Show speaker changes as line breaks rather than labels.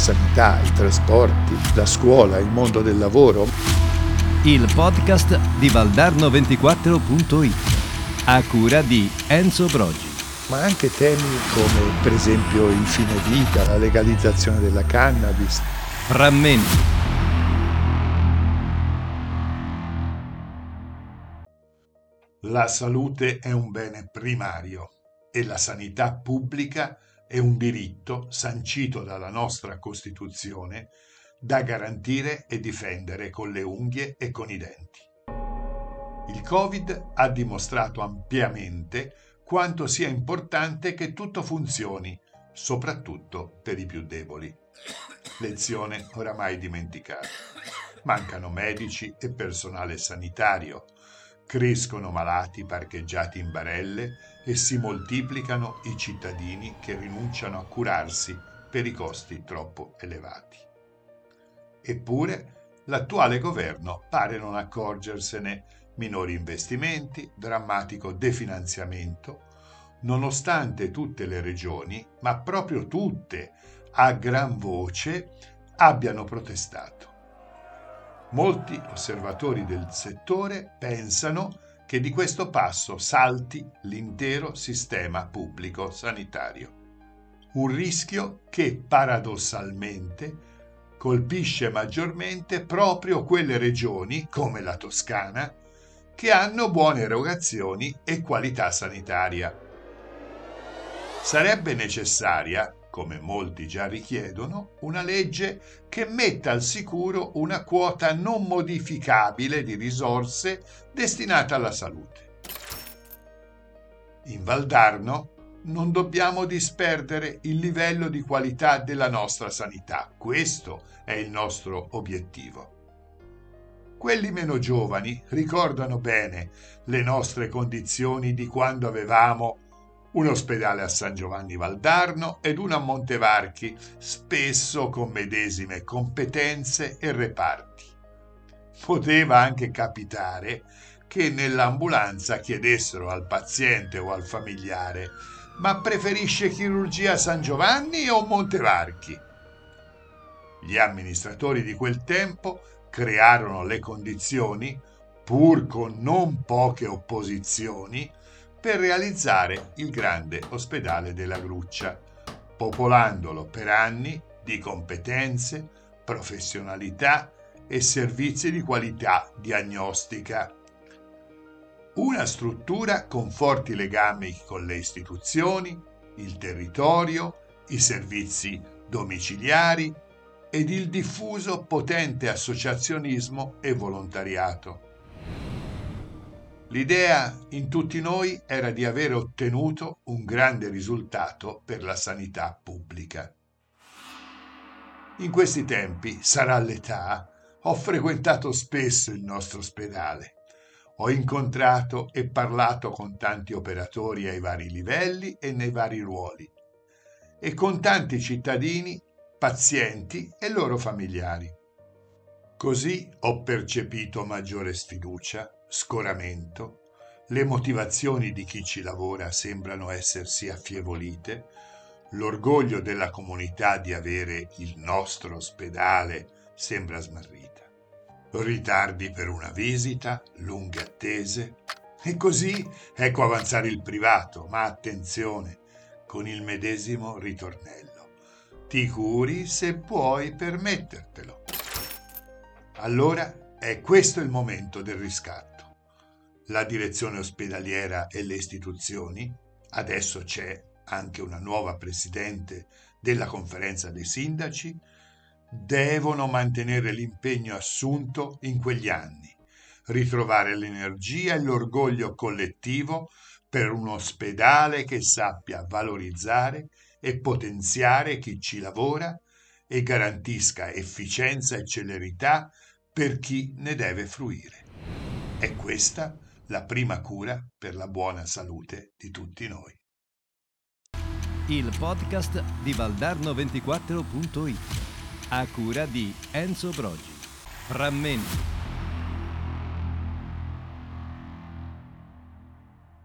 sanità, i trasporti, la scuola, il mondo del lavoro.
Il podcast di Valdarno24.it a cura di Enzo Brogi.
Ma anche temi come per esempio il fine vita, la legalizzazione della cannabis.
Frammenti
La salute è un bene primario e la sanità pubblica è un diritto sancito dalla nostra Costituzione da garantire e difendere con le unghie e con i denti. Il Covid ha dimostrato ampiamente quanto sia importante che tutto funzioni, soprattutto per i più deboli. Lezione oramai dimenticata. Mancano medici e personale sanitario, crescono malati parcheggiati in barelle e si moltiplicano i cittadini che rinunciano a curarsi per i costi troppo elevati. Eppure l'attuale governo pare non accorgersene minori investimenti, drammatico definanziamento, nonostante tutte le regioni, ma proprio tutte, a gran voce, abbiano protestato. Molti osservatori del settore pensano che di questo passo salti l'intero sistema pubblico sanitario. Un rischio che paradossalmente colpisce maggiormente proprio quelle regioni, come la Toscana, che hanno buone erogazioni e qualità sanitaria. Sarebbe necessaria, come molti già richiedono, una legge che metta al sicuro una quota non modificabile di risorse destinate alla salute. In Valdarno non dobbiamo disperdere il livello di qualità della nostra sanità, questo è il nostro obiettivo. Quelli meno giovani ricordano bene le nostre condizioni di quando avevamo un ospedale a San Giovanni Valdarno ed uno a Montevarchi, spesso con medesime competenze e reparti. Poteva anche capitare che nell'ambulanza chiedessero al paziente o al familiare ma preferisce chirurgia San Giovanni o Montevarchi? Gli amministratori di quel tempo crearono le condizioni, pur con non poche opposizioni, per realizzare il grande ospedale della Gruccia, popolandolo per anni di competenze, professionalità e servizi di qualità diagnostica. Una struttura con forti legami con le istituzioni, il territorio, i servizi domiciliari ed il diffuso potente associazionismo e volontariato. L'idea in tutti noi era di aver ottenuto un grande risultato per la sanità pubblica. In questi tempi, sarà l'età, ho frequentato spesso il nostro ospedale. Ho incontrato e parlato con tanti operatori ai vari livelli e nei vari ruoli e con tanti cittadini, pazienti e loro familiari. Così ho percepito maggiore sfiducia, scoramento, le motivazioni di chi ci lavora sembrano essersi affievolite, l'orgoglio della comunità di avere il nostro ospedale sembra smarrita. Ritardi per una visita, lunghe attese. E così ecco avanzare il privato, ma attenzione, con il medesimo ritornello. Ti curi se puoi permettertelo. Allora è questo il momento del riscatto. La direzione ospedaliera e le istituzioni, adesso c'è anche una nuova presidente della conferenza dei sindaci, devono mantenere l'impegno assunto in quegli anni, ritrovare l'energia e l'orgoglio collettivo per un ospedale che sappia valorizzare e potenziare chi ci lavora e garantisca efficienza e celerità per chi ne deve fruire. È questa la prima cura per la buona salute di tutti noi.
Il podcast di Valdarno24.it a cura di Enzo Brogi. Frammenti